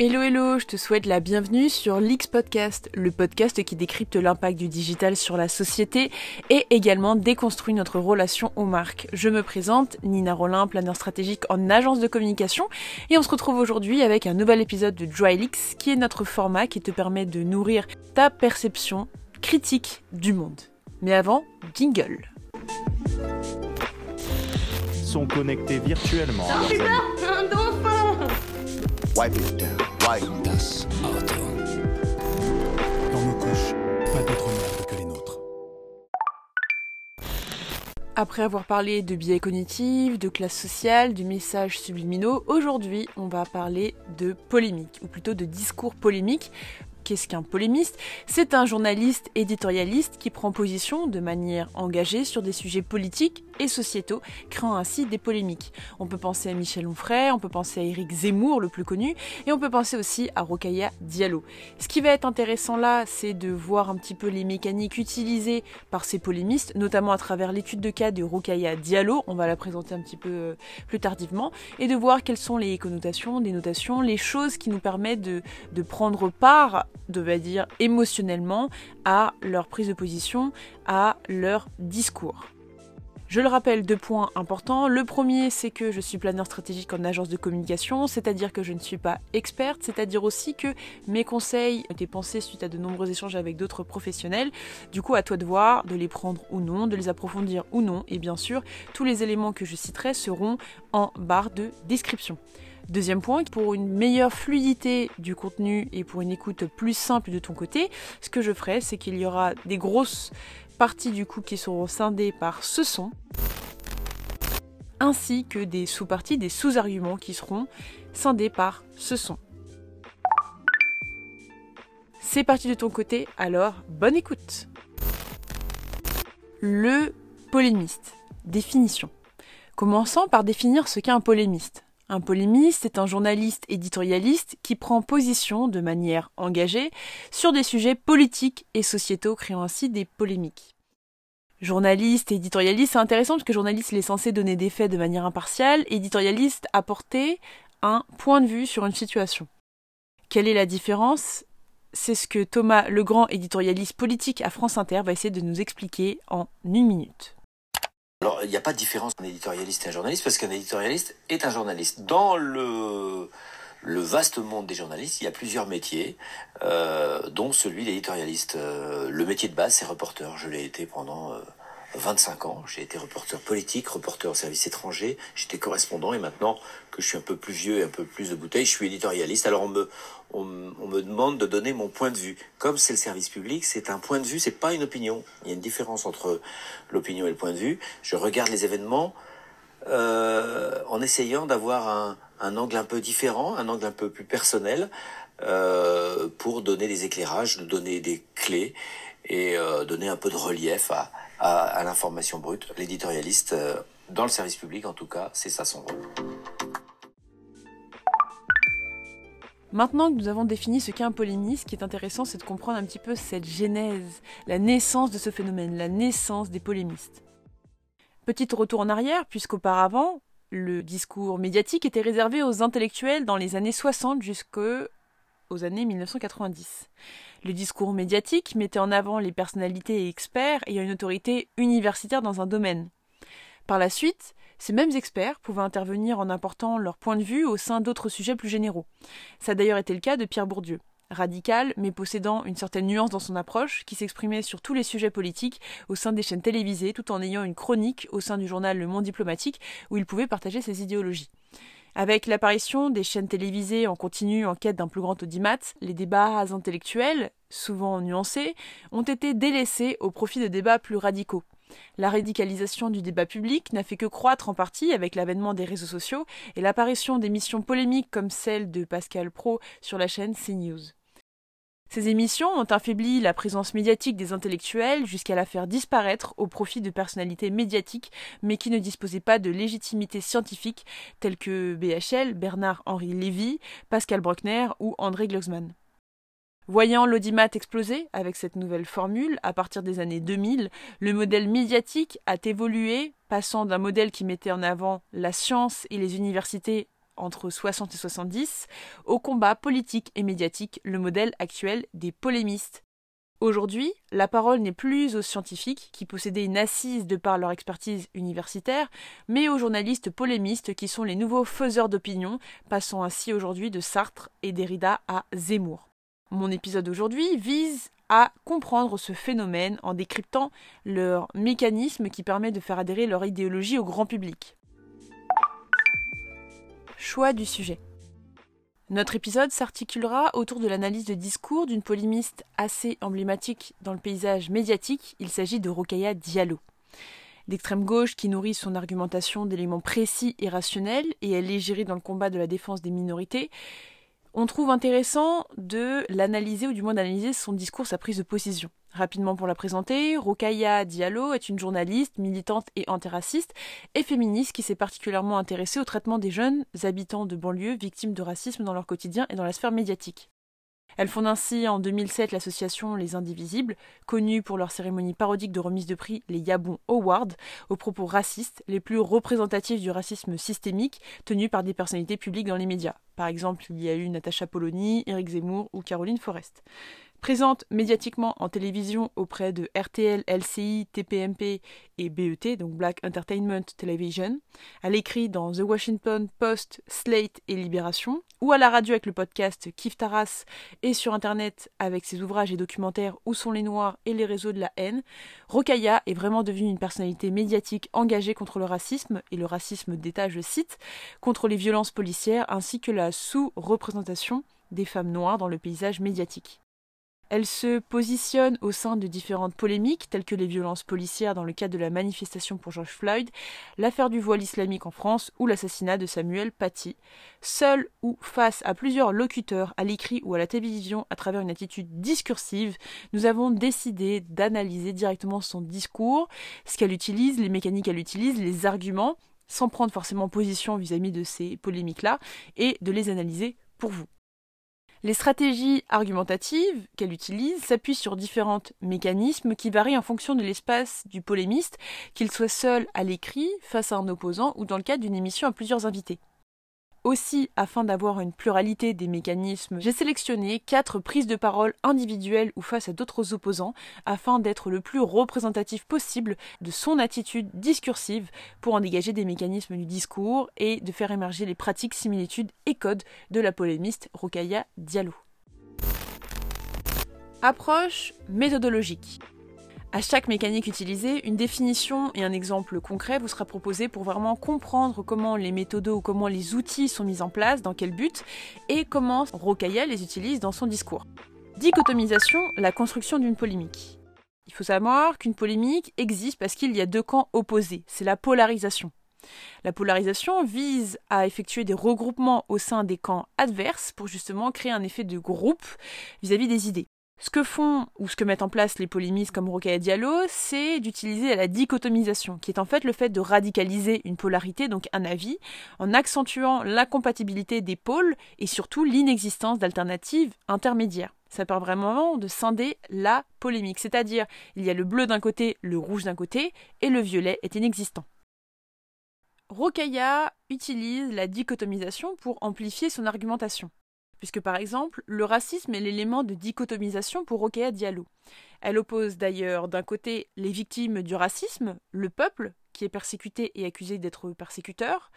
Hello hello, je te souhaite la bienvenue sur l'X Podcast, le podcast qui décrypte l'impact du digital sur la société et également déconstruit notre relation aux marques. Je me présente, Nina Rollin, planeur stratégique en agence de communication et on se retrouve aujourd'hui avec un nouvel épisode de DryLix qui est notre format qui te permet de nourrir ta perception critique du monde. Mais avant, jingle. Sont connectés virtuellement. Un dauphin Wipe it down. Wipe it down. Dans nos couches, pas d'autres merdes que les nôtres. Après avoir parlé de biais cognitifs, de classe sociale, de messages subliminaux, aujourd'hui on va parler de polémique, ou plutôt de discours polémique. Qu'est-ce qu'un polémiste? C'est un journaliste éditorialiste qui prend position de manière engagée sur des sujets politiques et sociétaux, créant ainsi des polémiques. On peut penser à Michel Onfray, on peut penser à Éric Zemmour, le plus connu, et on peut penser aussi à Rokhaya Diallo. Ce qui va être intéressant là, c'est de voir un petit peu les mécaniques utilisées par ces polémistes, notamment à travers l'étude de cas de Rokhaya Diallo, on va la présenter un petit peu euh, plus tardivement, et de voir quelles sont les connotations, des notations, les choses qui nous permettent de, de prendre part, de va dire émotionnellement, à leur prise de position, à leur discours. Je le rappelle, deux points importants. Le premier, c'est que je suis planeur stratégique en agence de communication, c'est-à-dire que je ne suis pas experte, c'est-à-dire aussi que mes conseils ont été pensés suite à de nombreux échanges avec d'autres professionnels. Du coup, à toi de voir, de les prendre ou non, de les approfondir ou non, et bien sûr, tous les éléments que je citerai seront en barre de description. Deuxième point, pour une meilleure fluidité du contenu et pour une écoute plus simple de ton côté, ce que je ferai, c'est qu'il y aura des grosses parties du coup qui seront scindées par ce son, ainsi que des sous-parties, des sous-arguments qui seront scindés par ce son. C'est parti de ton côté, alors bonne écoute. Le polémiste. Définition. Commençons par définir ce qu'est un polémiste. Un polémiste est un journaliste éditorialiste qui prend position de manière engagée sur des sujets politiques et sociétaux, créant ainsi des polémiques. Journaliste éditorialiste, c'est intéressant parce que journaliste il est censé donner des faits de manière impartiale, éditorialiste apporter un point de vue sur une situation. Quelle est la différence? C'est ce que Thomas Legrand, éditorialiste politique à France Inter, va essayer de nous expliquer en une minute. Alors, il n'y a pas de différence entre un éditorialiste et un journaliste, parce qu'un éditorialiste est un journaliste. Dans le, le vaste monde des journalistes, il y a plusieurs métiers, euh, dont celui d'éditorialiste. Euh, le métier de base, c'est reporter. Je l'ai été pendant euh, 25 ans. J'ai été reporter politique, reporter au service étranger, j'étais correspondant, et maintenant que je suis un peu plus vieux et un peu plus de bouteilles, je suis éditorialiste. Alors, on me, on, on me demande de donner mon point de vue. Comme c'est le service public, c'est un point de vue, c'est pas une opinion. Il y a une différence entre l'opinion et le point de vue. Je regarde les événements euh, en essayant d'avoir un, un angle un peu différent, un angle un peu plus personnel, euh, pour donner des éclairages, donner des clés et euh, donner un peu de relief à, à, l'information brute. L'éditorialiste, euh, dans le service public en tout cas, c'est ça son rôle. Maintenant que nous avons défini ce qu'est un polémiste, ce qui est intéressant, c'est de comprendre un petit peu cette genèse, la naissance de ce phénomène, la naissance des polémistes. Petit retour en arrière, puisqu'auparavant, le discours médiatique était réservé aux intellectuels dans les années 60 jusqu'aux années 1990. Le discours médiatique mettait en avant les personnalités et experts ayant une autorité universitaire dans un domaine. Par la suite, ces mêmes experts pouvaient intervenir en apportant leur point de vue au sein d'autres sujets plus généraux. Ça a d'ailleurs été le cas de Pierre Bourdieu. Radical, mais possédant une certaine nuance dans son approche, qui s'exprimait sur tous les sujets politiques au sein des chaînes télévisées, tout en ayant une chronique au sein du journal Le Monde diplomatique, où il pouvait partager ses idéologies. Avec l'apparition des chaînes télévisées en continu en quête d'un plus grand audimat, les débats intellectuels, souvent nuancés, ont été délaissés au profit de débats plus radicaux. La radicalisation du débat public n'a fait que croître en partie avec l'avènement des réseaux sociaux et l'apparition d'émissions polémiques comme celle de Pascal Pro sur la chaîne CNews. Ces émissions ont affaibli la présence médiatique des intellectuels jusqu'à la faire disparaître au profit de personnalités médiatiques mais qui ne disposaient pas de légitimité scientifique telles que BHL, Bernard-Henri Lévy, Pascal Bruckner ou André Glucksmann. Voyant l'audimat exploser avec cette nouvelle formule, à partir des années 2000, le modèle médiatique a évolué, passant d'un modèle qui mettait en avant la science et les universités entre 60 et 70, au combat politique et médiatique, le modèle actuel des polémistes. Aujourd'hui, la parole n'est plus aux scientifiques qui possédaient une assise de par leur expertise universitaire, mais aux journalistes polémistes qui sont les nouveaux faiseurs d'opinion, passant ainsi aujourd'hui de Sartre et Derrida à Zemmour. Mon épisode d'aujourd'hui vise à comprendre ce phénomène en décryptant leur mécanisme qui permet de faire adhérer leur idéologie au grand public. Choix du sujet. Notre épisode s'articulera autour de l'analyse de discours d'une polémiste assez emblématique dans le paysage médiatique. Il s'agit de Rokaya Diallo. D'extrême gauche qui nourrit son argumentation d'éléments précis et rationnels, et elle est gérée dans le combat de la défense des minorités, on trouve intéressant de l'analyser, ou du moins d'analyser son discours, sa prise de position. Rapidement pour la présenter, Rokaya Diallo est une journaliste, militante et antiraciste et féministe qui s'est particulièrement intéressée au traitement des jeunes habitants de banlieue victimes de racisme dans leur quotidien et dans la sphère médiatique. Elle fonde ainsi en 2007 l'association Les Indivisibles, connue pour leur cérémonie parodique de remise de prix, les Yabon Awards, aux propos racistes, les plus représentatifs du racisme systémique, tenus par des personnalités publiques dans les médias. Par exemple, il y a eu Natacha Polony, Éric Zemmour ou Caroline Forest. Présente médiatiquement en télévision auprès de RTL, LCI, TPMP et BET, donc Black Entertainment Television. Elle écrit dans The Washington Post, Slate et Libération, ou à la radio avec le podcast Kif Taras et sur Internet avec ses ouvrages et documentaires Où sont les Noirs et les réseaux de la haine. Rokaya est vraiment devenue une personnalité médiatique engagée contre le racisme, et le racisme d'État, je cite, contre les violences policières ainsi que la sous-représentation des femmes noires dans le paysage médiatique. Elle se positionne au sein de différentes polémiques, telles que les violences policières dans le cadre de la manifestation pour George Floyd, l'affaire du voile islamique en France ou l'assassinat de Samuel Paty. Seule ou face à plusieurs locuteurs, à l'écrit ou à la télévision, à travers une attitude discursive, nous avons décidé d'analyser directement son discours, ce qu'elle utilise, les mécaniques qu'elle utilise, les arguments, sans prendre forcément position vis-à-vis de ces polémiques-là, et de les analyser pour vous. Les stratégies argumentatives qu'elle utilise s'appuient sur différents mécanismes qui varient en fonction de l'espace du polémiste, qu'il soit seul à l'écrit, face à un opposant ou dans le cadre d'une émission à plusieurs invités. Aussi, afin d'avoir une pluralité des mécanismes, j'ai sélectionné quatre prises de parole individuelles ou face à d'autres opposants, afin d'être le plus représentatif possible de son attitude discursive pour en dégager des mécanismes du discours et de faire émerger les pratiques, similitudes et codes de la polémiste Rokaya Diallo. Approche méthodologique. À chaque mécanique utilisée, une définition et un exemple concret vous sera proposé pour vraiment comprendre comment les méthodes ou comment les outils sont mis en place, dans quel but, et comment Rokaya les utilise dans son discours. Dichotomisation, la construction d'une polémique. Il faut savoir qu'une polémique existe parce qu'il y a deux camps opposés, c'est la polarisation. La polarisation vise à effectuer des regroupements au sein des camps adverses pour justement créer un effet de groupe vis-à-vis des idées. Ce que font ou ce que mettent en place les polémistes comme Rokhaya Diallo, c'est d'utiliser la dichotomisation, qui est en fait le fait de radicaliser une polarité, donc un avis, en accentuant l'incompatibilité des pôles et surtout l'inexistence d'alternatives intermédiaires. Ça permet vraiment de scinder la polémique, c'est-à-dire il y a le bleu d'un côté, le rouge d'un côté, et le violet est inexistant. Rokaya utilise la dichotomisation pour amplifier son argumentation puisque par exemple, le racisme est l'élément de dichotomisation pour Rokhaya Diallo. Elle oppose d'ailleurs d'un côté les victimes du racisme, le peuple, qui est persécuté et accusé d'être persécuteur,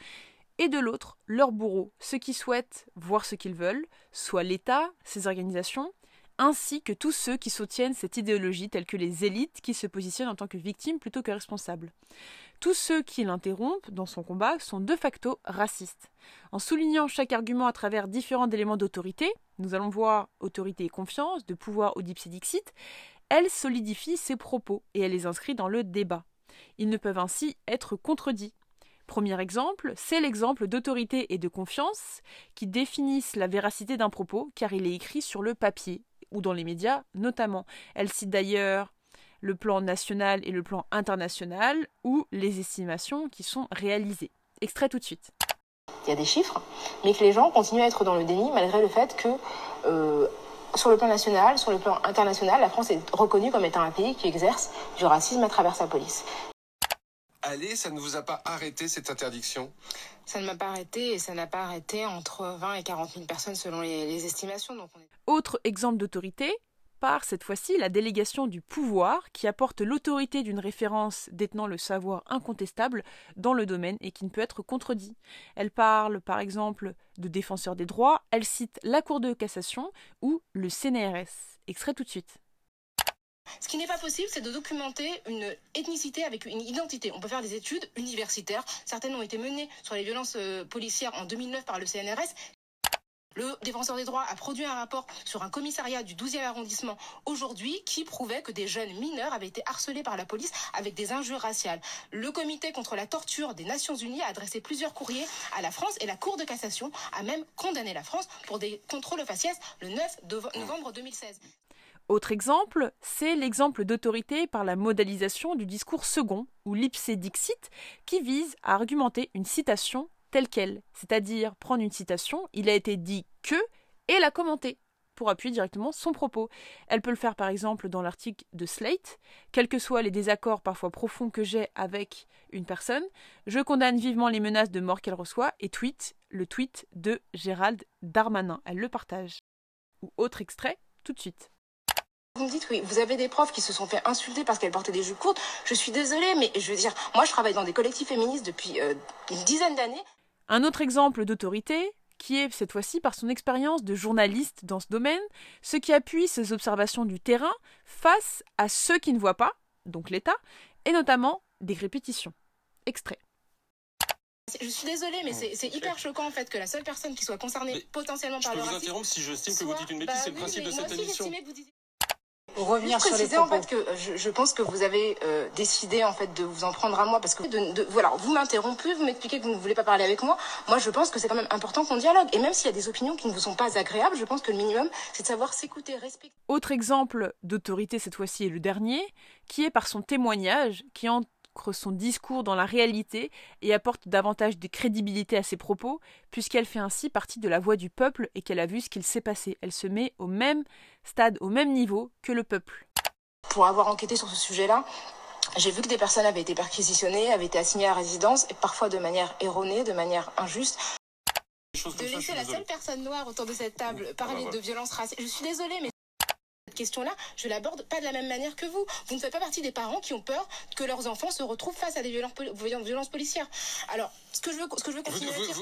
et de l'autre, leurs bourreaux, ceux qui souhaitent voir ce qu'ils veulent, soit l'État, ses organisations, ainsi que tous ceux qui soutiennent cette idéologie, tels que les élites qui se positionnent en tant que victimes plutôt que responsables. Tous ceux qui l'interrompent dans son combat sont de facto racistes. En soulignant chaque argument à travers différents éléments d'autorité, nous allons voir autorité et confiance, de pouvoir au dipsédixit, elle solidifie ses propos et elle les inscrit dans le débat. Ils ne peuvent ainsi être contredits. Premier exemple, c'est l'exemple d'autorité et de confiance qui définissent la véracité d'un propos car il est écrit sur le papier ou dans les médias notamment. Elle cite d'ailleurs le plan national et le plan international ou les estimations qui sont réalisées. Extrait tout de suite. Il y a des chiffres, mais que les gens continuent à être dans le déni malgré le fait que euh, sur le plan national, sur le plan international, la France est reconnue comme étant un pays qui exerce du racisme à travers sa police. Aller, ça ne vous a pas arrêté cette interdiction? Ça ne m'a pas arrêté et ça n'a pas arrêté entre 20 et 40 000 personnes selon les, les estimations. Donc on est... Autre exemple d'autorité, par cette fois-ci la délégation du pouvoir qui apporte l'autorité d'une référence détenant le savoir incontestable dans le domaine et qui ne peut être contredit. Elle parle par exemple de défenseur des droits, elle cite la Cour de cassation ou le CNRS. Extrait tout de suite. Ce qui n'est pas possible, c'est de documenter une ethnicité avec une identité. On peut faire des études universitaires. Certaines ont été menées sur les violences euh, policières en 2009 par le CNRS. Le défenseur des droits a produit un rapport sur un commissariat du 12e arrondissement aujourd'hui qui prouvait que des jeunes mineurs avaient été harcelés par la police avec des injures raciales. Le comité contre la torture des Nations Unies a adressé plusieurs courriers à la France et la Cour de cassation a même condamné la France pour des contrôles faciès le 9 novembre 2016. Autre exemple, c'est l'exemple d'autorité par la modalisation du discours second, ou l'ipse dixit, qui vise à argumenter une citation telle qu'elle, c'est-à-dire prendre une citation, il a été dit que, et la commenter pour appuyer directement son propos. Elle peut le faire par exemple dans l'article de Slate, quels que soient les désaccords parfois profonds que j'ai avec une personne, je condamne vivement les menaces de mort qu'elle reçoit et tweet le tweet de Gérald Darmanin. Elle le partage. Ou autre extrait, tout de suite. Vous me dites, oui, vous avez des profs qui se sont fait insulter parce qu'elles portaient des jupes courtes. Je suis désolée, mais je veux dire, moi je travaille dans des collectifs féministes depuis euh, une dizaine d'années. Un autre exemple d'autorité, qui est cette fois-ci par son expérience de journaliste dans ce domaine, ce qui appuie ses observations du terrain face à ceux qui ne voient pas, donc l'État, et notamment des répétitions. Extrait. Je suis désolée, mais c'est hyper choquant en fait que la seule personne qui soit concernée mais potentiellement par le racisme. Je vous interrompre si j'estime que vous dites une bêtise, bah, c'est le oui, principe de cette aussi, émission. Revenir Juste sur les préciser en fait que je, je pense que vous avez euh, décidé en fait de vous en prendre à moi parce que de, de- voilà vous m'interrompez vous m'expliquez que vous ne voulez pas parler avec moi. Moi je pense que c'est quand même important qu'on dialogue. Et même s'il y a des opinions qui ne vous sont pas agréables je pense que le minimum c'est de savoir s'écouter respecter. Autre exemple d'autorité, cette fois-ci, est le dernier, qui est par son témoignage, qui ancre son discours dans la réalité et apporte davantage de crédibilité à ses propos, puisqu'elle fait ainsi partie de la voix du peuple et qu'elle a vu ce qu'il s'est passé. Elle se met au même stade, au même niveau que le peuple. pour avoir enquêté sur ce sujet-là j'ai vu que des personnes avaient été perquisitionnées avaient été assignées à résidence et parfois de manière erronée de manière injuste de ça, laisser la désolé. seule personne noire autour de cette table parler ouais. de violence raciale. Je suis désolée, mais cette question-là, je l'aborde pas de la même manière que vous. Vous ne faites pas partie des parents qui ont peur que leurs enfants se retrouvent face à des violences, poli- violences- violences policières. Alors, ce que je veux, ce que je veux Vous, continuer à vous, dire.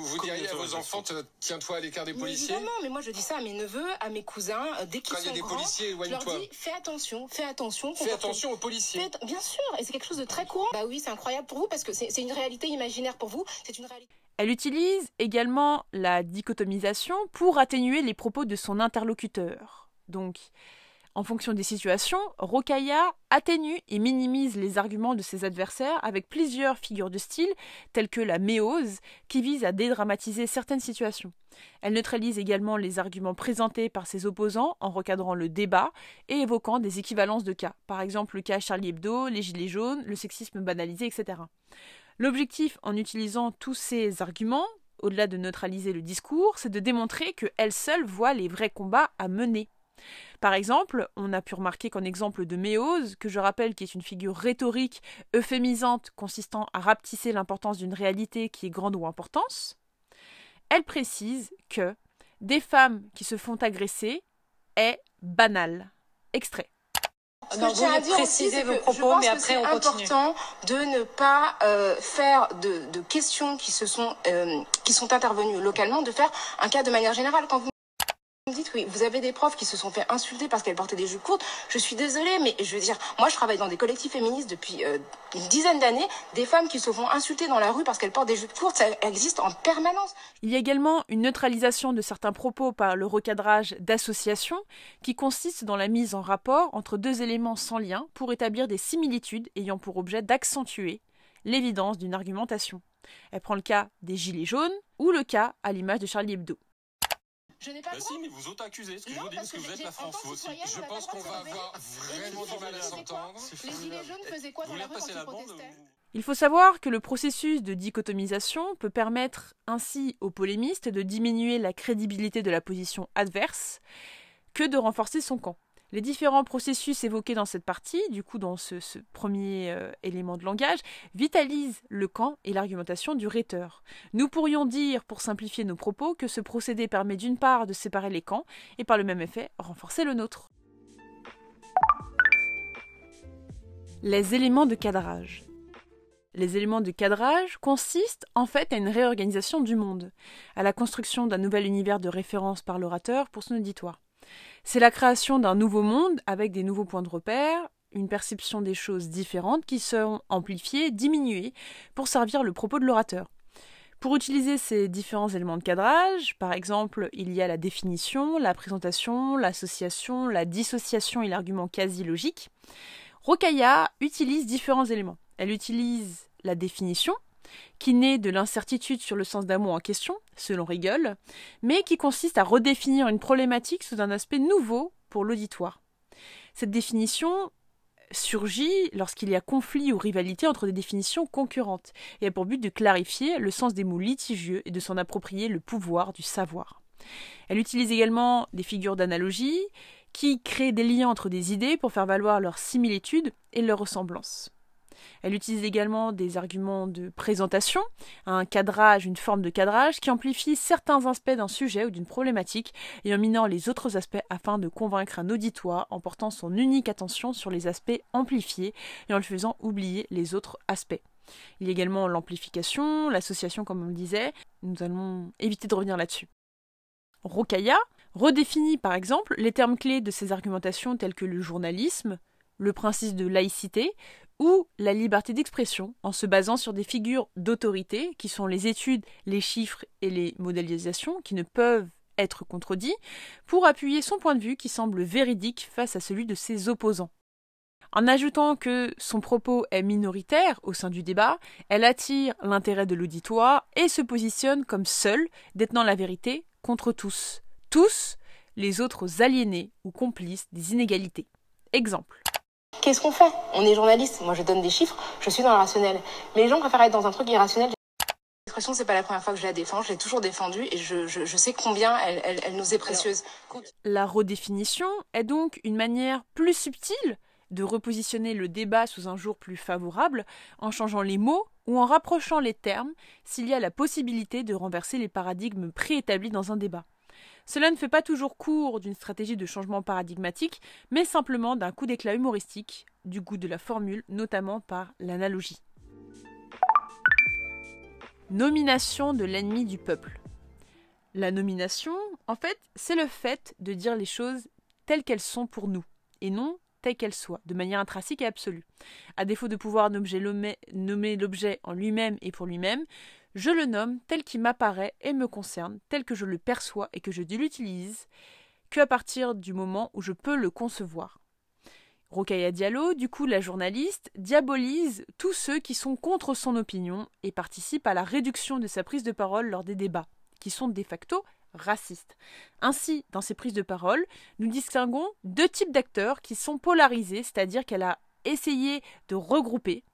vous, diriez à vos enfants, tiens-toi à l'écart des policiers? évidemment, mais moi je dis ça à mes neveux, à mes cousins, euh, dès qu'ils Quand il y a sont des grands, policiers, je leur dis fais attention, fais attention. Fais attention aux policiers. Fais- Bien sûr, et c'est quelque chose de très courant. Bah oui, c'est incroyable pour vous parce que c'est c'est une réalité imaginaire pour vous. C'est une réalité. Elle utilise également la dichotomisation pour atténuer les propos de son interlocuteur. Donc, en fonction des situations, Rokaya atténue et minimise les arguments de ses adversaires avec plusieurs figures de style, telles que la méose, qui vise à dédramatiser certaines situations. Elle neutralise également les arguments présentés par ses opposants en recadrant le débat et évoquant des équivalences de cas, par exemple le cas Charlie Hebdo, les Gilets jaunes, le sexisme banalisé, etc. L'objectif en utilisant tous ces arguments, au-delà de neutraliser le discours, c'est de démontrer qu'elle seule voit les vrais combats à mener. Par exemple, on a pu remarquer qu'en exemple de Méose, que je rappelle qui est une figure rhétorique euphémisante consistant à rapetisser l'importance d'une réalité qui est grande ou importance, elle précise que des femmes qui se font agresser est banal. Extrait. Ce Non, que je vous tiens à dire aussi, préciser c'est vos que je propos, pense mais que après, c'est on continue. important de ne pas euh, faire de, de questions qui se sont euh, qui sont intervenues localement, de faire un cas de manière générale. Quand vous me dites oui, vous avez des profs qui se sont fait insulter parce qu'elles portaient des jupes courtes. Je suis désolée, mais je veux dire, moi je travaille dans des collectifs féministes depuis euh, une dizaine d'années. Des femmes qui se font insulter dans la rue parce qu'elles portent des jupes courtes, ça existe en permanence. Il y a également une neutralisation de certains propos par le recadrage d'associations qui consiste dans la mise en rapport entre deux éléments sans lien pour établir des similitudes ayant pour objet d'accentuer l'évidence d'une argumentation. Elle prend le cas des Gilets jaunes ou le cas à l'image de Charlie Hebdo. Je n'ai pas Bah le si, droit. mais vous auto-accusez, ce que je vous dis, parce parce que que vous êtes la France, vous aussi. Je pense qu'on va avoir vraiment les du mal à Gilets jaunes s'entendre. faisaient quoi Les Gilets jaunes faisaient quoi dans la rue quand ils protestaient Il faut savoir que le processus de dichotomisation peut permettre ainsi aux polémistes de diminuer la crédibilité de la position adverse que de renforcer son camp. Les différents processus évoqués dans cette partie, du coup dans ce, premier euh, élément de langage, vitalisent le camp et l'argumentation du rhéteur. Nous pourrions dire, pour simplifier nos propos, que ce procédé permet d'une part de séparer les camps et par le même effet renforcer le nôtre. Les éléments de cadrage. Les éléments de cadrage consistent en fait à une réorganisation du monde, à la construction d'un nouvel univers de référence par l'orateur pour son auditoire. C'est la création d'un nouveau monde avec des nouveaux points de repère, une perception des choses différentes qui seront amplifiées, diminuées, pour servir le propos de l'orateur. Pour utiliser ces différents éléments de cadrage, par exemple, il y a la définition, la présentation, l'association, la dissociation et l'argument quasi logique. Rocailla utilise différents éléments. Elle utilise la définition, qui naît de l'incertitude sur le sens d'un mot en question, selon Rigol, mais qui consiste à redéfinir une problématique sous un aspect nouveau pour l'auditoire. Cette définition surgit lorsqu'il y a conflit ou rivalité entre des définitions concurrentes et a pour but de clarifier le sens des mots litigieux et de s'en approprier le pouvoir du savoir. Elle utilise également des figures d'analogie qui créent des liens entre des idées pour faire valoir leur similitude et leur ressemblance. Elle utilise également des arguments de présentation, un cadrage, une forme de cadrage qui amplifie certains aspects d'un sujet ou d'une problématique et en minant les autres aspects afin de convaincre un auditoire en portant son unique attention sur les aspects amplifiés et en le faisant oublier les autres aspects. Il y a également l'amplification, l'association comme on le disait. Nous allons éviter de revenir là-dessus. Rocailla redéfinit par exemple les termes clés de ses argumentations tels que le journalisme, le principe de laïcité ou la liberté d'expression en se basant sur des figures d'autorité qui sont les études, les chiffres et les modélisations qui ne peuvent être contredits pour appuyer son point de vue qui semble véridique face à celui de ses opposants. En ajoutant que son propos est minoritaire au sein du débat, elle attire l'intérêt de l'auditoire et se positionne comme seule détenant la vérité contre tous. Tous les autres aliénés ou complices des inégalités. Exemple. Qu'est-ce qu'on fait? On est journaliste, moi je donne des chiffres, je suis dans le rationnel. Mais les gens préfèrent être dans un truc irrationnel. L'expression, c'est pas la première fois que je la défends, je l'ai toujours défendue et je, je, je sais combien elle, elle, elle, nous est précieuse. La redéfinition est donc une manière plus subtile de repositionner le débat sous un jour plus favorable en changeant les mots ou en rapprochant les termes s'il y a la possibilité de renverser les paradigmes préétablis dans un débat. Cela ne fait pas toujours cours d'une stratégie de changement paradigmatique, mais simplement d'un coup d'éclat humoristique, du goût de la formule, notamment par l'analogie. Nomination de l'ennemi du peuple. La nomination, en fait, c'est le fait de dire les choses telles qu'elles sont pour nous, et non telles qu'elles soient, de manière intrinsèque et absolue. À défaut de pouvoir nommer l'objet en lui-même et pour lui-même, je le nomme tel qu'il m'apparaît et me concerne, tel que je le perçois et que je l'utilise, qu'à partir du moment où je peux le concevoir. Rokhaya Diallo, du coup la journaliste, diabolise tous ceux qui sont contre son opinion et participe à la réduction de sa prise de parole lors des débats, qui sont de facto racistes. Ainsi, dans ses prises de parole, nous distinguons deux types d'acteurs qui sont polarisés, c'est-à-dire qu'elle a essayé de regrouper.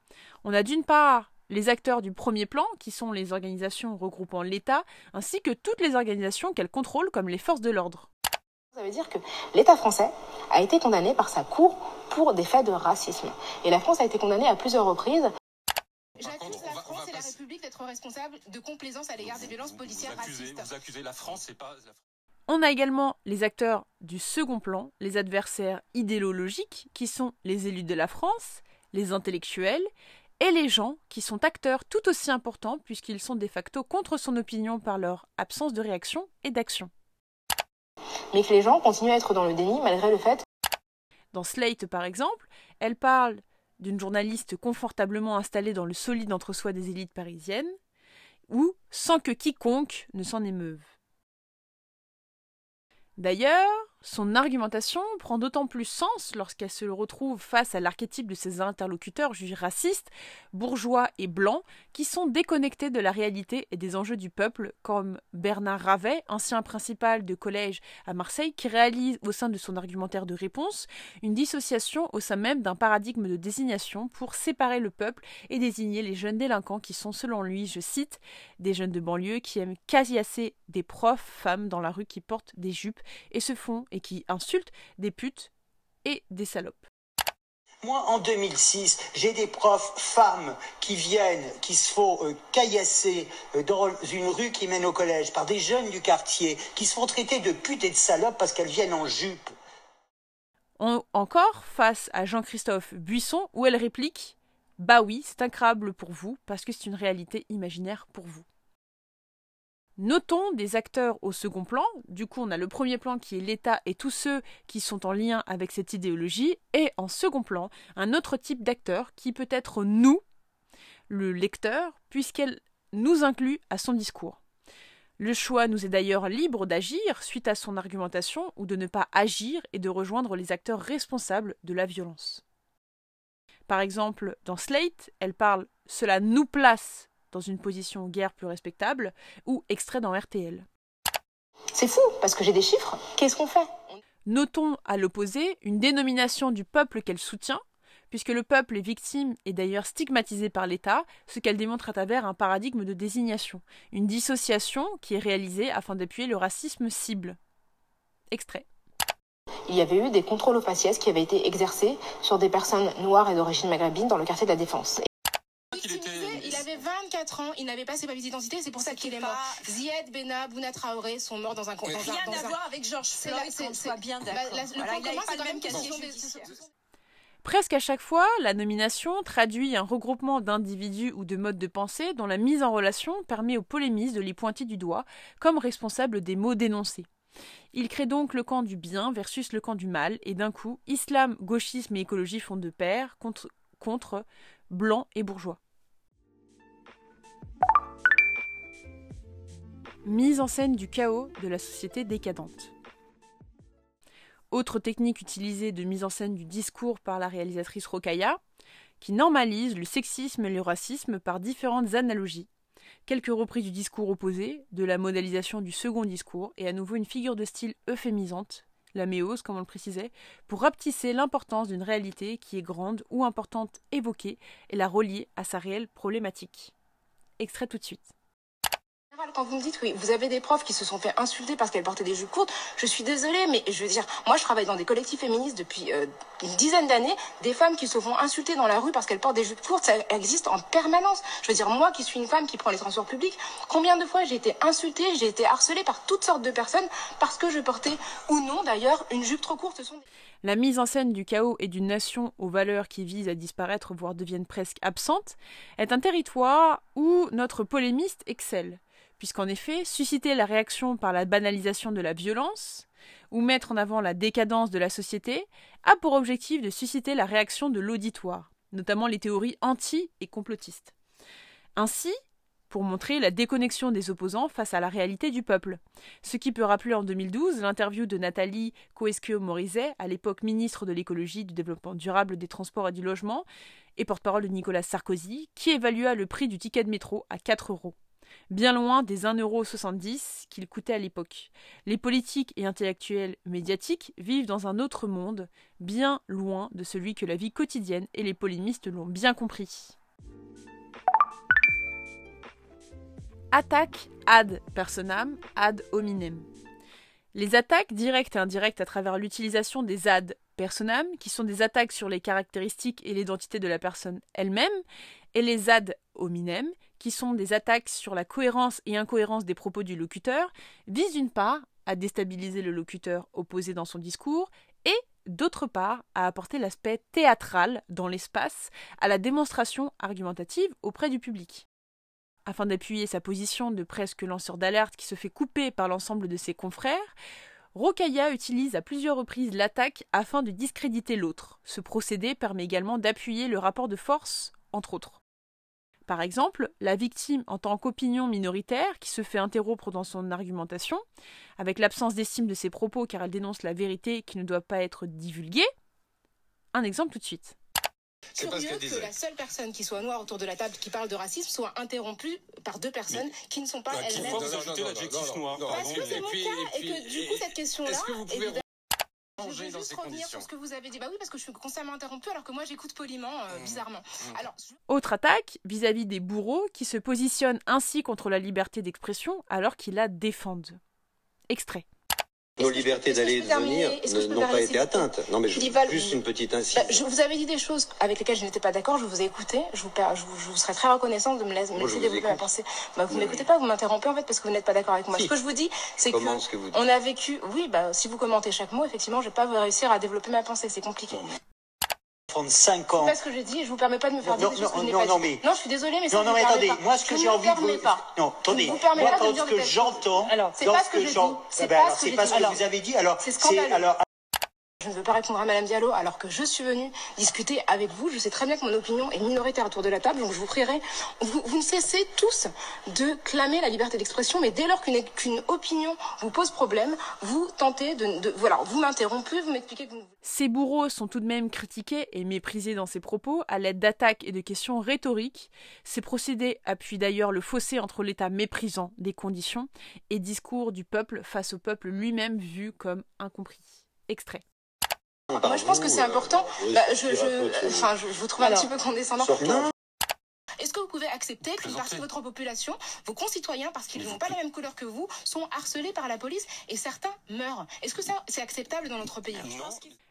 On a d'une part les acteurs du premier plan, qui sont les organisations regroupant l'État, ainsi que toutes les organisations qu'elle contrôle comme les forces de l'ordre. Ça veut dire que l'État français a été condamné par sa cour pour des faits de racisme. Et la France a été condamnée à plusieurs reprises. J'accuse la France et la République d'être responsables de complaisance à l'égard des violences policières vous accusez, racistes. Vous accusez la France, c'est pas... On a également les acteurs du second plan, les adversaires idéologiques, qui sont les élus de la France, les intellectuels, et les gens qui sont acteurs tout aussi importants puisqu'ils sont de facto contre son opinion par leur absence de réaction et d'action. Mais que les gens continuent à être dans le déni malgré le fait. Dans Slate par exemple, elle parle d'une journaliste confortablement installée dans le solide entre-soi des élites parisiennes, ou sans que quiconque ne s'en émeuve. D'ailleurs, son argumentation prend d'autant plus sens lorsqu'elle se retrouve face à l'archétype de ses interlocuteurs jugés racistes, bourgeois et blancs, qui sont déconnectés de la réalité et des enjeux du peuple, comme Bernard Ravet, ancien principal de collège à Marseille, qui réalise au sein de son argumentaire de réponse une dissociation au sein même d'un paradigme de désignation pour séparer le peuple et désigner les jeunes délinquants qui sont, selon lui, je cite, des jeunes de banlieue qui aiment quasi assez des profs femmes dans la rue qui portent des jupes et se font et qui insultent des putes et des salopes. Moi, en 2006, j'ai des profs femmes qui viennent, qui se font euh, caillasser euh, dans une rue qui mène au collège par des jeunes du quartier, qui se font traiter de putes et de salopes parce qu'elles viennent en jupe. On- encore face à Jean-Christophe Buisson, où elle réplique Bah oui, c'est incroyable pour vous, parce que c'est une réalité imaginaire pour vous. Notons des acteurs au second plan. Du coup, on a le premier plan qui est l'État et tous ceux qui sont en lien avec cette idéologie. Et en second plan, un autre type d'acteur qui peut être nous, le lecteur, puisqu'elle nous inclut à son discours. Le choix nous est d'ailleurs libre d'agir suite à son argumentation ou de ne pas agir et de rejoindre les acteurs responsables de la violence. Par exemple, dans Slate, elle parle Cela nous place dans une position guère plus respectable ou extrait dans RTL. C'est fou, parce que j'ai des chiffres. Qu'est-ce qu'on fait? Notons à l'opposé une dénomination du peuple qu'elle soutient, puisque le peuple est victime et d'ailleurs stigmatisé par l'État, ce qu'elle démontre à travers un paradigme de désignation, une dissociation qui est réalisée afin d'appuyer le racisme cible. Extrait. Il y avait eu des contrôles aux faciès qui avaient été exercés sur des personnes noires et d'origine maghrébine dans le quartier de la Défense. 24 ans, il n'avait pas ses papiers d'identité, c'est pour ça qu'il est mort. Zied Bena, Bouna Traoré sont morts dans un un- Rien dans à un- voir avec George C'est Floyd, qu'on c'est- soit bien bah, d'accord. le même. Presque à chaque fois, la nomination traduit un regroupement d'individus ou de modes de pensée dont la mise en relation permet aux polémistes de les pointer du doigt comme responsables des mots dénoncés. Il crée donc le camp du bien versus le camp du mal, et d'un coup, islam, gauchisme et écologie font de pair contre, contre blancs et bourgeois. Mise en scène du chaos de la société décadente. Autre technique utilisée de mise en scène du discours par la réalisatrice Rokaya, qui normalise le sexisme et le racisme par différentes analogies. Quelques reprises du discours opposé, de la modélisation du second discours, et à nouveau une figure de style euphémisante, la méose comme on le précisait, pour rapetisser l'importance d'une réalité qui est grande ou importante évoquée et la relier à sa réelle problématique. Extrait tout de suite. Quand vous me dites, oui, vous avez des profs qui se sont fait insulter parce qu'elles portaient des jupes courtes, je suis désolée, mais je veux dire, moi je travaille dans des collectifs féministes depuis euh, une dizaine d'années. Des femmes qui se font insulter dans la rue parce qu'elles portent des jupes courtes, ça existe en permanence. Je veux dire, moi qui suis une femme qui prend les transports publics, combien de fois j'ai été insultée, j'ai été harcelée par toutes sortes de personnes parce que je portais, ou non d'ailleurs, une jupe trop courte. La mise en scène du chaos et d'une nation aux valeurs qui visent à disparaître, voire deviennent presque absentes, est un territoire où notre polémiste excelle, puisqu'en effet, susciter la réaction par la banalisation de la violence, ou mettre en avant la décadence de la société, a pour objectif de susciter la réaction de l'auditoire, notamment les théories anti et complotistes. Ainsi, pour montrer la déconnexion des opposants face à la réalité du peuple. Ce qui peut rappeler en 2012 l'interview de Nathalie Coesquio-Morizet, à l'époque ministre de l'écologie, du développement durable, des transports et du logement, et porte-parole de Nicolas Sarkozy, qui évalua le prix du ticket de métro à 4 euros. Bien loin des 1,70€ qu'il coûtait à l'époque. Les politiques et intellectuels médiatiques vivent dans un autre monde, bien loin de celui que la vie quotidienne et les polémistes l'ont bien compris. Attaque ad personam ad hominem. Les attaques directes et indirectes à travers l'utilisation des ad personam, qui sont des attaques sur les caractéristiques et l'identité de la personne elle-même, et les ad hominem, qui sont des attaques sur la cohérence et incohérence des propos du locuteur, visent d'une part à déstabiliser le locuteur opposé dans son discours et d'autre part à apporter l'aspect théâtral dans l'espace à la démonstration argumentative auprès du public. Afin d'appuyer sa position de presque lanceur d'alerte qui se fait couper par l'ensemble de ses confrères, Rokaya utilise à plusieurs reprises l'attaque afin de discréditer l'autre. Ce procédé permet également d'appuyer le rapport de force, entre autres. Par exemple, la victime en tant qu'opinion minoritaire qui se fait interrompre dans son argumentation, avec l'absence d'estime de ses propos car elle dénonce la vérité qui ne doit pas être divulguée. Un exemple tout de suite. C'est parce Curieux que la seule personne qui soit noire autour de la table qui parle de racisme soit interrompue par deux personnes qui ne sont pas elles-mêmes. fois vous ajoutez l'adjectif noir par Parce que c'est et mon puis- cas et et puis- que du coup cette question-là, Est-ce que vous pouvez évidemment, je veux juste revenir conditions sur ce que vous avez dit. Bah oui, parce que je suis constamment interrompue alors que moi j'écoute poliment, euh, Mmh. bizarrement. Mmh. Alors, Autre attaque vis-à-vis des bourreaux qui se positionnent ainsi contre la liberté d'expression alors qu'ils la défendent. Extrait. Nos libertés d'aller et de venir n'ont pas été atteintes. Non, mais je- juste une petite incise. Bah, je vous avais dit des choses avec lesquelles je n'étais pas d'accord, je vous ai écouté, je vous, je vous, je vous serais très reconnaissante de me laisser, Moi, développer ma pensée. Bah, vous m'écoutez pas, vous m'interrompez en fait parce que vous n'êtes pas d'accord avec moi. Si. Ce que je vous dis, c'est que vous on a vécu, oui, bah, si vous commentez chaque mot, effectivement, je vais pas réussir à développer ma pensée, c'est compliqué. 35 ans. C'est pas ce que je dis, je vous permets pas de me faire dire Non, choses que je n'ai non, pas non, dit. mais- Non, je suis désolée, mais ça Non, non, mais attendez, pas. moi, ce que j'ai envie de vous... pas. Non, attendez, vous moi, pas de ce que j'entends... C'est pas ce que. C'est pas ce que vous avez dit, alors... c'est Je ne veux pas répondre à Madame Diallo alors que je suis venue discuter avec vous. Je sais très bien que mon opinion est minoritaire autour de la table, donc je vous prierai. Vous, vous ne cessez tous de clamer la liberté d'expression, mais dès lors qu'une qu'une opinion vous pose problème, vous tentez de, de- voilà, vous m'interrompez, vous m'expliquez que vous Ces bourreaux sont tout de même critiqués et méprisés dans ses propos à l'aide d'attaques et de questions rhétoriques. Ces procédés appuient d'ailleurs le fossé entre l'état méprisant des conditions et discours du peuple face au peuple lui-même vu comme incompris. Extrait. Moi, je pense que c'est important. Bah, je, je, enfin, je, je vous trouve un petit peu condescendant. Est-ce que vous pouvez accepter qu'une partie de votre population, vos concitoyens, parce qu'ils n'ont pas la même couleur que vous, sont harcelés par la police et certains meurent? Est-ce que ça, c'est acceptable dans notre pays?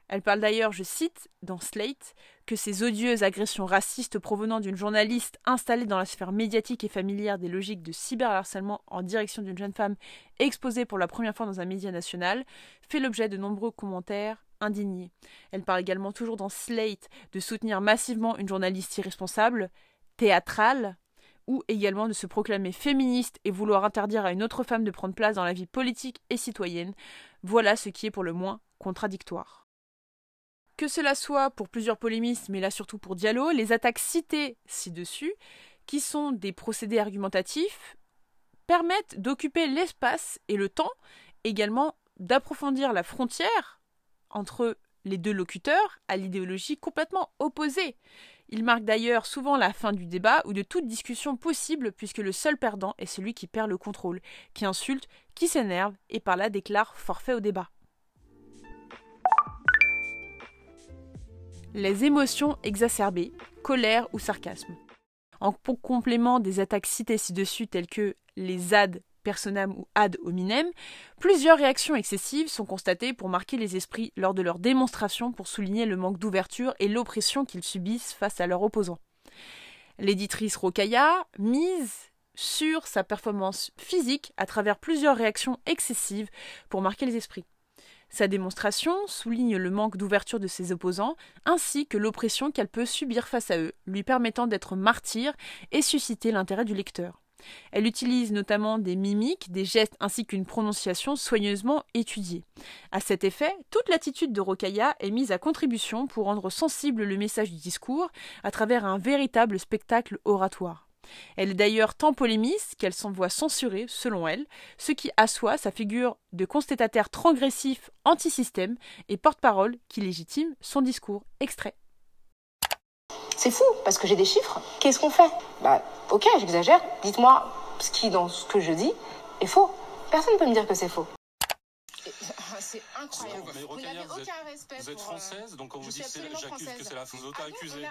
Elle parle d'ailleurs, je cite, dans Slate, que ces odieuses agressions racistes provenant d'une journaliste installée dans la sphère médiatique et familière des logiques de cyberharcèlement en direction d'une jeune femme exposée pour la première fois dans un média national fait l'objet de nombreux commentaires indignés. Elle parle également toujours dans Slate de soutenir massivement une journaliste irresponsable, théâtrale, ou également de se proclamer féministe et vouloir interdire à une autre femme de prendre place dans la vie politique et citoyenne. Voilà ce qui est pour le moins contradictoire. Que cela soit pour plusieurs polémistes, mais là surtout pour Diallo, les attaques citées ci-dessus, qui sont des procédés argumentatifs, permettent d'occuper l'espace et le temps, également d'approfondir la frontière entre les deux locuteurs à l'idéologie complètement opposée. Il marque d'ailleurs souvent la fin du débat ou de toute discussion possible puisque le seul perdant est celui qui perd le contrôle, qui insulte, qui s'énerve et par là déclare forfait au débat. Les émotions exacerbées, colère ou sarcasme. En complément des attaques citées ci-dessus telles que les ad personam ou ad hominem, plusieurs réactions excessives sont constatées pour marquer les esprits lors de leur démonstration pour souligner le manque d'ouverture et l'oppression qu'ils subissent face à leurs opposants. L'éditrice Rokaya mise sur sa performance physique à travers plusieurs réactions excessives pour marquer les esprits. Sa démonstration souligne le manque d'ouverture de ses opposants, ainsi que l'oppression qu'elle peut subir face à eux, lui permettant d'être martyr et susciter l'intérêt du lecteur. Elle utilise notamment des mimiques, des gestes ainsi qu'une prononciation soigneusement étudiée. À cet effet, toute l'attitude de Rokaya est mise à contribution pour rendre sensible le message du discours à travers un véritable spectacle oratoire. Elle est d'ailleurs tant polémiste qu'elle s'envoie censurer, selon elle, ce qui assoit sa figure de constatataire transgressif anti-système et porte-parole qui légitime son discours. Extrait. C'est fou, parce que j'ai des chiffres. Qu'est-ce qu'on fait? Bah, ok, j'exagère. Dites-moi ce qui, dans ce que je dis, est faux. Personne ne peut me dire que c'est faux. C'est incroyable. Mais Vous n'avez vous aucun respect Vous êtes pour, euh, française, donc quand vous dites j'accuse que c'est la vous Ah non, auto-accusez.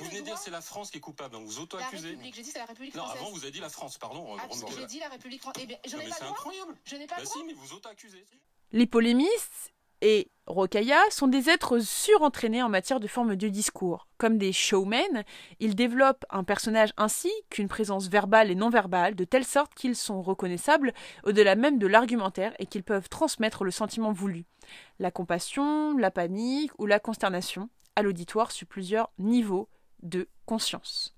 Vous venez de dire c'est la France qui est coupable, donc vous auto-accusez. République, j'ai dit c'est la République Non, avant vous avez dit la France, pardon. Ah, on- on- j'ai dit la République française. Eh bien, je n'ai pas c'est le droit. incroyable. Je n'ai pas Bah si, mais vous auto-accusez. Les polémistes et Rokaya sont des êtres surentraînés en matière de forme de discours. Comme des showmen, ils développent un personnage ainsi qu'une présence verbale et non verbale, de telle sorte qu'ils sont reconnaissables au-delà même de l'argumentaire et qu'ils peuvent transmettre le sentiment voulu. La compassion, la panique ou la consternation à l'auditoire sur plusieurs niveaux de conscience.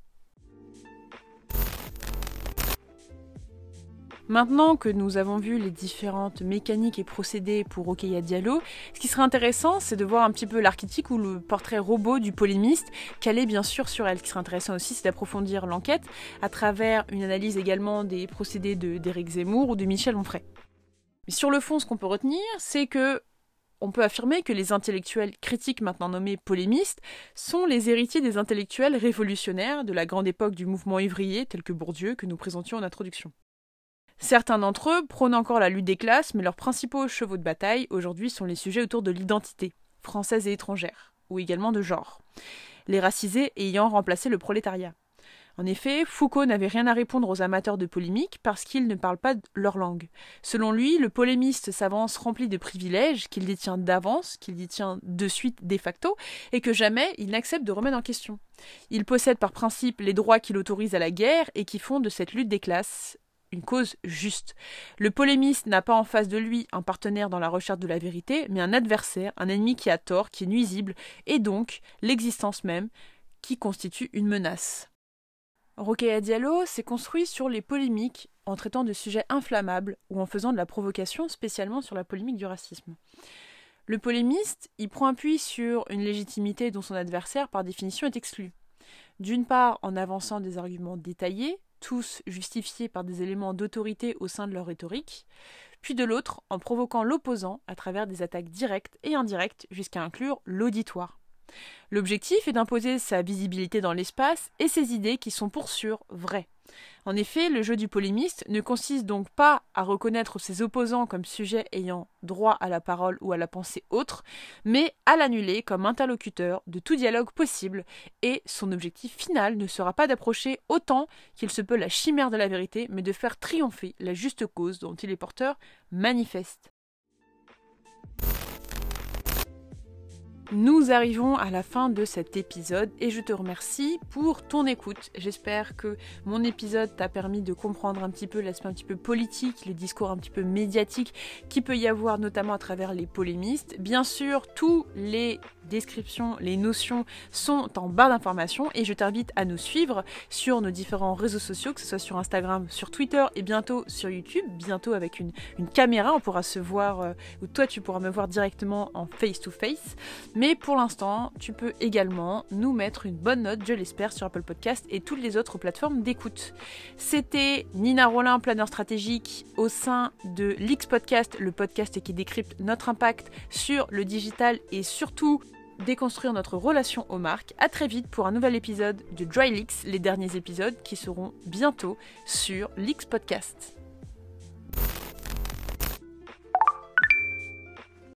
Maintenant que nous avons vu les différentes mécaniques et procédés pour Rokeya Diallo, ce qui serait intéressant, c'est de voir un petit peu l'archétype ou le portrait robot du polémiste, calé bien sûr sur elle. Ce qui serait intéressant aussi, c'est d'approfondir l'enquête à travers une analyse également des procédés d'Éric Zemmour ou de Michel Onfray. Mais sur le fond, ce qu'on peut retenir, c'est que on peut affirmer que les intellectuels critiques maintenant nommés polémistes sont les héritiers des intellectuels révolutionnaires de la grande époque du mouvement ivrier tel que Bourdieu que nous présentions en introduction. Certains d'entre eux prônent encore la lutte des classes, mais leurs principaux chevaux de bataille aujourd'hui sont les sujets autour de l'identité, française et étrangère, ou également de genre, les racisés ayant remplacé le prolétariat. En effet, Foucault n'avait rien à répondre aux amateurs de polémique parce qu'ils ne parlent pas leur langue. Selon lui, le polémiste s'avance rempli de privilèges qu'il détient d'avance, qu'il détient de suite de facto, et que jamais il n'accepte de remettre en question. Il possède par principe les droits qui l'autorisent à la guerre et qui font de cette lutte des classes une cause juste. Le polémiste n'a pas en face de lui un partenaire dans la recherche de la vérité, mais un adversaire, un ennemi qui a tort, qui est nuisible, et donc l'existence même qui constitue une menace. Rokhaya Diallo s'est construit sur les polémiques en traitant de sujets inflammables ou en faisant de la provocation spécialement sur la polémique du racisme. Le polémiste y prend appui sur une légitimité dont son adversaire par définition est exclu. D'une part en avançant des arguments détaillés, tous justifiés par des éléments d'autorité au sein de leur rhétorique, puis de l'autre en provoquant l'opposant à travers des attaques directes et indirectes jusqu'à inclure l'auditoire. L'objectif est d'imposer sa visibilité dans l'espace et ses idées qui sont pour sûr vraies. En effet, le jeu du polémiste ne consiste donc pas à reconnaître ses opposants comme sujets ayant droit à la parole ou à la pensée autre, mais à l'annuler comme interlocuteur de tout dialogue possible, et son objectif final ne sera pas d'approcher autant qu'il se peut la chimère de la vérité, mais de faire triompher la juste cause dont il est porteur manifeste. Nous arrivons à la fin de cet épisode et je te remercie pour ton écoute. J'espère que mon épisode t'a permis de comprendre un petit peu l'aspect un petit peu politique, les discours un petit peu médiatiques qui peut y avoir notamment à travers les polémistes. Bien sûr, tous les descriptions, les notions sont en barre d'informations et je t'invite à nous suivre sur nos différents réseaux sociaux, que ce soit sur Instagram, sur Twitter et bientôt sur YouTube, bientôt avec une, caméra, on pourra se voir, euh, ou toi tu pourras me voir directement en face to face. Mais pour l'instant, tu peux également nous mettre une bonne note, je l'espère, sur Apple Podcast et toutes les autres plateformes d'écoute. C'était Nina Rollin, planeur stratégique au sein de l'X Podcast, le podcast qui décrypte notre impact sur le digital et surtout déconstruire notre relation aux marques. A très vite pour un nouvel épisode de Dry Leaks, les derniers épisodes qui seront bientôt sur l'X Podcast.